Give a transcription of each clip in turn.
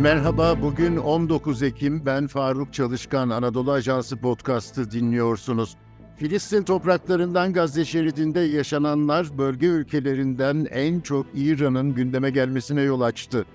Merhaba, bugün 19 Ekim. Ben Faruk Çalışkan, Anadolu Ajansı podcast'ı dinliyorsunuz. Filistin topraklarından Gazze şeridinde yaşananlar bölge ülkelerinden en çok İran'ın gündeme gelmesine yol açtı.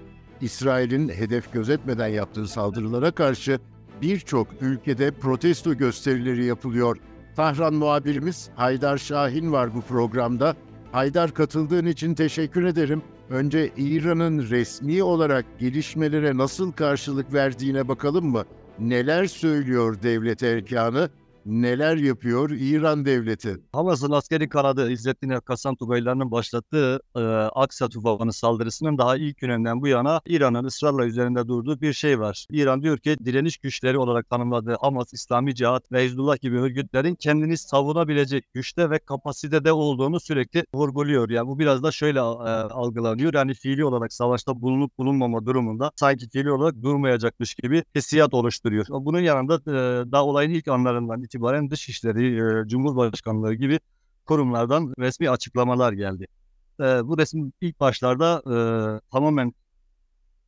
İsrail'in hedef gözetmeden yaptığı saldırılara karşı birçok ülkede protesto gösterileri yapılıyor. Tahran muhabirimiz Haydar Şahin var bu programda. Haydar katıldığın için teşekkür ederim. Önce İran'ın resmi olarak gelişmelere nasıl karşılık verdiğine bakalım mı? Neler söylüyor devlet erkanı? Neler yapıyor İran devleti? Hamas'ın askeri kanadı İzzettin Erkasan Tugaylarının başlattığı e, Aksa tufanı saldırısının daha ilk günden bu yana İran'ın ısrarla üzerinde durduğu bir şey var. İran diyor ki direniş güçleri olarak tanımladığı Hamas, İslami Cihat ve Hizbullah gibi örgütlerin kendini savunabilecek güçte ve kapasitede olduğunu sürekli vurguluyor. Yani bu biraz da şöyle e, algılanıyor. Yani fiili olarak savaşta bulunup bulunmama durumunda sanki fiili olarak durmayacakmış gibi hissiyat oluşturuyor. Bunun yanında e, daha olayın ilk anlarından itibaren Dışişleri, e, Cumhurbaşkanlığı gibi kurumlardan resmi açıklamalar geldi. E, bu resim ilk başlarda e, tamamen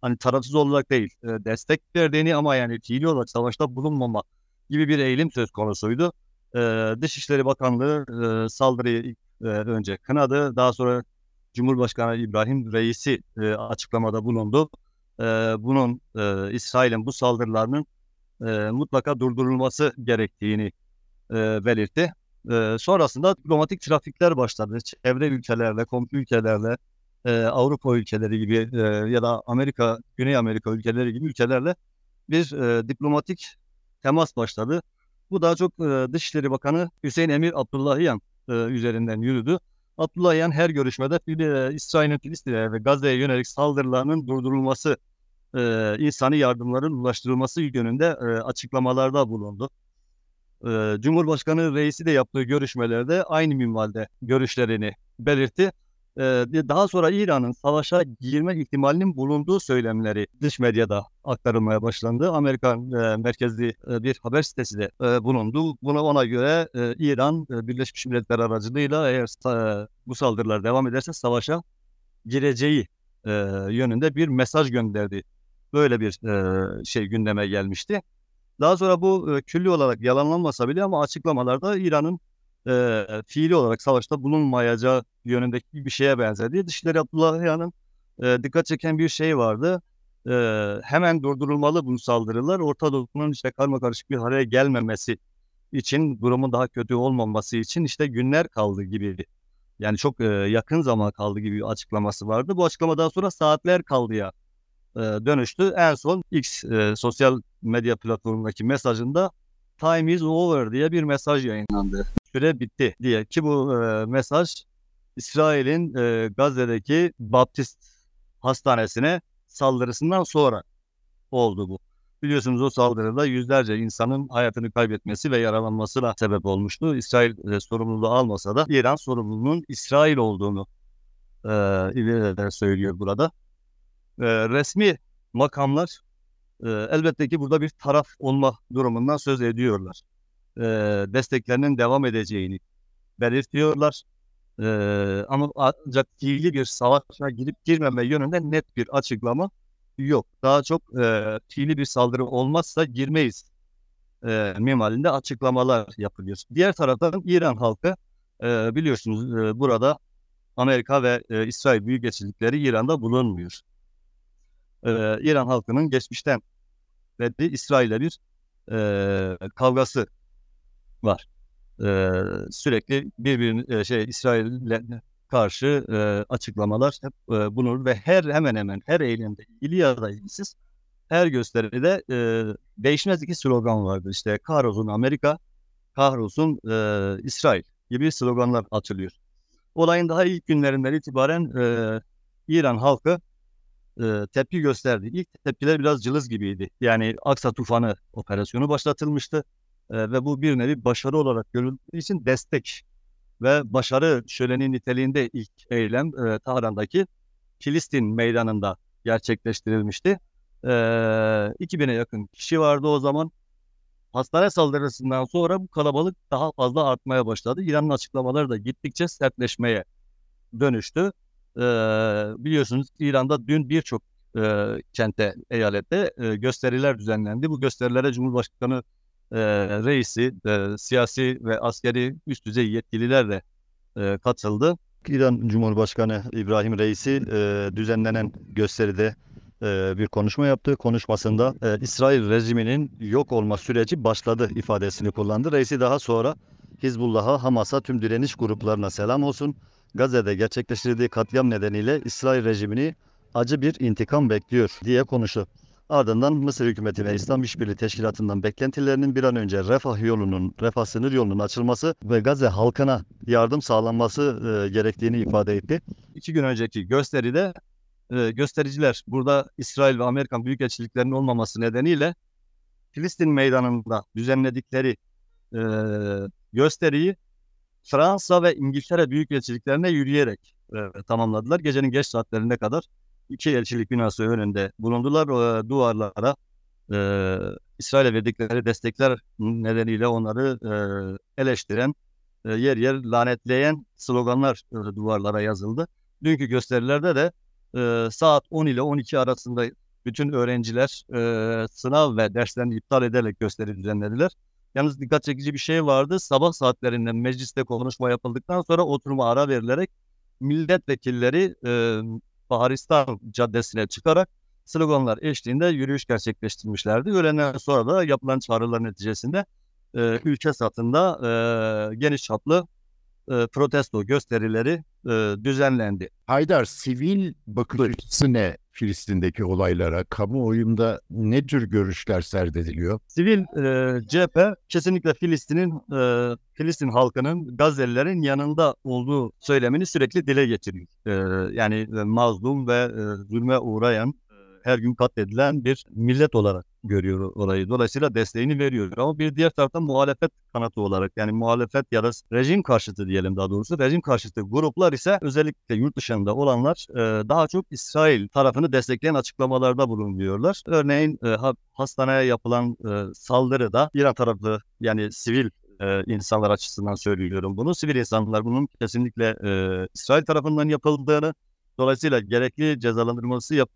hani tarafsız olarak değil, e, destek verdiğini ama yani fiili olarak savaşta bulunmama gibi bir eğilim söz konusuydu. E, Dışişleri Bakanlığı e, saldırıyı e, önce kınadı. Daha sonra Cumhurbaşkanı İbrahim Reisi e, açıklamada bulundu. E, bunun e, İsrail'in bu saldırılarının e, mutlaka durdurulması gerektiğini e, belirtti. E, sonrasında diplomatik trafikler başladı. Çevre ülkelerle, komşu ülkelerle, e, Avrupa ülkeleri gibi e, ya da Amerika, Güney Amerika ülkeleri gibi ülkelerle bir e, diplomatik temas başladı. Bu daha çok e, Dışişleri Bakanı Hüseyin Emir Abdullahiyan e, üzerinden yürüdü. Abdullahiyan her görüşmede e, İsrail'in Filistin'e ve Gazze'ye yönelik saldırılarının durdurulması e, insani yardımların ulaştırılması yönünde e, açıklamalarda bulundu. E, Cumhurbaşkanı reisi de yaptığı görüşmelerde aynı minvalde görüşlerini belirtti. E, daha sonra İran'ın savaşa girme ihtimalinin bulunduğu söylemleri dış medyada aktarılmaya başlandı. Amerikan e, merkezli e, bir haber sitesi de e, bulundu. Buna ona göre e, İran e, Birleşmiş Milletler aracılığıyla eğer e, bu saldırılar devam ederse savaşa gireceği e, yönünde bir mesaj gönderdi böyle bir e, şey gündeme gelmişti. Daha sonra bu e, külli olarak yalanlanmasa bile ama açıklamalarda İran'ın e, fiili olarak savaşta bulunmayacağı yönündeki bir şeye benzedi. Dışişleri Abdullahiyan'ın e, dikkat çeken bir şey vardı. E, hemen durdurulmalı bu saldırılar. Orta Doğu'nun işte karma karışık bir hale gelmemesi için, durumun daha kötü olmaması için işte günler kaldı gibi. Yani çok e, yakın zaman kaldı gibi açıklaması vardı. Bu açıklamadan sonra saatler kaldı ya e, dönüştü. En son X e, sosyal medya platformundaki mesajında time is over diye bir mesaj yayınlandı. Süre bitti diye ki bu e, mesaj İsrail'in e, Gazze'deki Baptist hastanesine saldırısından sonra oldu bu. Biliyorsunuz o saldırıda yüzlerce insanın hayatını kaybetmesi ve yaralanmasına sebep olmuştu. İsrail e, sorumluluğu almasa da İran sorumluluğunun İsrail olduğunu e, söylüyor burada e, resmi makamlar e, elbette ki burada bir taraf olma durumundan söz ediyorlar. E, desteklerinin devam edeceğini belirtiyorlar. E, ama ancak fiili bir savaşa girip girmeme yönünde net bir açıklama yok. Daha çok e, fiili bir saldırı olmazsa girmeyiz e, mimalinde açıklamalar yapılıyor. Diğer taraftan İran halkı e, biliyorsunuz e, burada Amerika ve e, İsrail büyükelçilikleri İran'da bulunmuyor e, İran halkının geçmişten beri İsrail'le bir e, kavgası var. E, sürekli birbirine şey İsrail'le karşı e, açıklamalar hep e, bulunur ve her hemen hemen her eylemde ilgili ya da ilgisiz her gösteride e, değişmez iki slogan vardır. İşte kahrolsun Amerika, kahrolsun e, İsrail gibi sloganlar atılıyor. Olayın daha ilk günlerinden itibaren e, İran halkı tepki gösterdi. İlk tepkiler biraz cılız gibiydi. Yani Aksa Tufanı operasyonu başlatılmıştı ve bu bir nevi başarı olarak görüldüğü için destek ve başarı şöleni niteliğinde ilk eylem e, Tahran'daki Filistin meydanında gerçekleştirilmişti. E, 2000'e yakın kişi vardı o zaman. Hastane saldırısından sonra bu kalabalık daha fazla artmaya başladı. İran'ın açıklamaları da gittikçe sertleşmeye dönüştü. Ee, biliyorsunuz İran'da dün birçok e, kente, eyalette e, gösteriler düzenlendi. Bu gösterilere Cumhurbaşkanı e, reisi, e, siyasi ve askeri üst düzey yetkililer de e, katıldı. İran Cumhurbaşkanı İbrahim Reisi e, düzenlenen gösteride e, bir konuşma yaptı. Konuşmasında e, İsrail rejiminin yok olma süreci başladı ifadesini kullandı. Reisi daha sonra Hizbullah'a, Hamas'a, tüm direniş gruplarına selam olsun. Gazze'de gerçekleştirdiği katliam nedeniyle İsrail rejimini acı bir intikam bekliyor diye konuştu. Ardından Mısır hükümeti ve İslam İşbirliği Teşkilatı'ndan beklentilerinin bir an önce refah yolunun, refah sınır yolunun açılması ve Gazze halkına yardım sağlanması e, gerektiğini ifade etti. İki gün önceki gösteride e, göstericiler burada İsrail ve Amerikan büyükelçiliklerinin olmaması nedeniyle Filistin meydanında düzenledikleri e, gösteriyi Fransa ve İngiltere büyükelçiliklerine yürüyerek e, tamamladılar. Gecenin geç saatlerine kadar iki elçilik binası önünde bulundular. E, duvarlara e, İsrail'e verdikleri destekler nedeniyle onları e, eleştiren, e, yer yer lanetleyen sloganlar e, duvarlara yazıldı. Dünkü gösterilerde de e, saat 10 ile 12 arasında bütün öğrenciler e, sınav ve derslerini iptal ederek gösteri düzenlediler. Yalnız dikkat çekici bir şey vardı. Sabah saatlerinde mecliste konuşma yapıldıktan sonra oturuma ara verilerek milletvekilleri e, Baharistan Caddesi'ne çıkarak sloganlar eşliğinde yürüyüş gerçekleştirmişlerdi. Öğleden sonra da yapılan çağrılar neticesinde e, ülke satında e, geniş çaplı e, protesto gösterileri e, düzenlendi. Haydar sivil bakış açısı ne Filistin'deki olaylara? Kamuoyunda ne tür görüşler serdediliyor? Sivil e, cephe kesinlikle Filistin'in e, Filistin halkının Gazze'lilerin yanında olduğu söylemini sürekli dile getiriyor. E, yani e, mazlum ve e, zulme uğrayan, e, her gün katledilen bir millet olarak görüyor orayı. Dolayısıyla desteğini veriyor. Ama bir diğer taraftan muhalefet kanatı olarak yani muhalefet ya da rejim karşıtı diyelim daha doğrusu. Rejim karşıtı gruplar ise özellikle yurt dışında olanlar e, daha çok İsrail tarafını destekleyen açıklamalarda bulunuyorlar. Örneğin e, ha- hastaneye yapılan e, saldırıda İran tarafı yani sivil e, insanlar açısından söylüyorum bunu. Sivil insanlar bunun kesinlikle e, İsrail tarafından yapıldığını Dolayısıyla gerekli cezalandırılması yap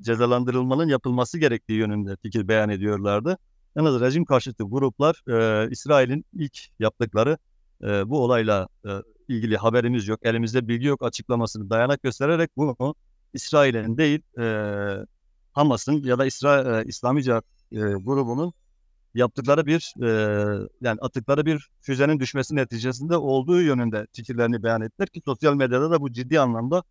cezalandırılmanın yapılması gerektiği yönünde fikir beyan ediyorlardı. Yalnız rejim karşıtı gruplar e, İsrail'in ilk yaptıkları e, bu olayla e, ilgili haberimiz yok, elimizde bilgi yok açıklamasını dayanak göstererek bunu İsrail'in değil e, Hamas'ın ya da İsrail e, İslami Cihat e, grubunun yaptıkları bir e, yani attıkları bir füzenin düşmesi neticesinde olduğu yönünde fikirlerini beyan ettiler ki sosyal medyada da bu ciddi anlamda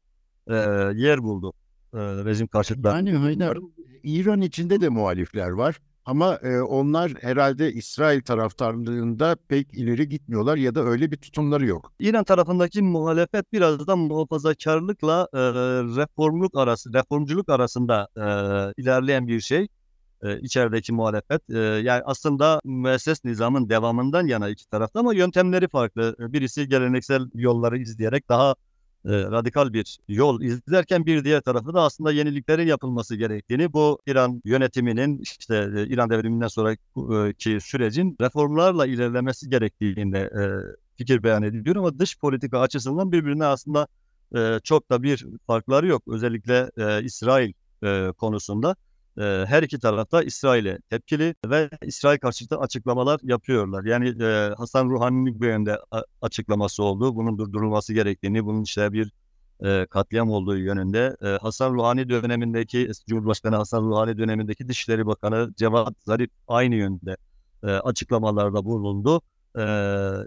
e, yer buldu e, rejim karşıtlar. Yani Haydar İran içinde de muhalifler var. Ama e, onlar herhalde İsrail taraftarlığında pek ileri gitmiyorlar ya da öyle bir tutumları yok. İran tarafındaki muhalefet biraz da muhafazakarlıkla e, reformluk arası, reformculuk arasında e, ilerleyen bir şey. E, içerideki muhalefet. E, yani aslında müesses nizamın devamından yana iki tarafta ama yöntemleri farklı. E, Birisi geleneksel yolları izleyerek daha e, radikal bir yol izlerken bir diğer tarafı da aslında yeniliklerin yapılması gerektiğini bu İran yönetiminin işte e, İran devriminden sonraki sürecin reformlarla ilerlemesi gerektiğinde e, fikir beyan ediliyor ama dış politika açısından birbirine aslında e, çok da bir farkları yok. Özellikle e, İsrail e, konusunda her iki tarafta İsrail'e tepkili ve İsrail karşıtı açıklamalar yapıyorlar. Yani Hasan Ruhani'nin bu yönde açıklaması oldu. Bunun durdurulması gerektiğini, bunun işte bir katliam olduğu yönünde. Hasan Ruhani dönemindeki Cumhurbaşkanı Hasan Ruhani dönemindeki Dışişleri Bakanı Cevat Zarif aynı yönde açıklamalarda bulundu.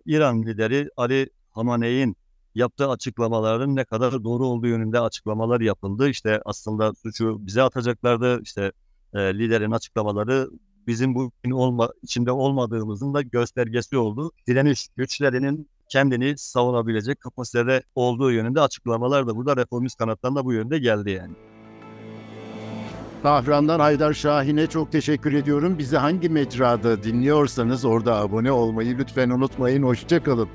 İran lideri Ali Hamaney'in yaptığı açıklamaların ne kadar doğru olduğu yönünde açıklamalar yapıldı. İşte aslında suçu bize atacaklardı. İşte e, liderin açıklamaları bizim bugün olma, içinde olmadığımızın da göstergesi oldu. Direniş güçlerinin kendini savunabilecek kapasitede olduğu yönünde açıklamalar da burada reformist kanattan da bu yönde geldi yani. Tahran'dan Haydar Şahin'e çok teşekkür ediyorum. Bizi hangi mecrada dinliyorsanız orada abone olmayı lütfen unutmayın. Hoşçakalın.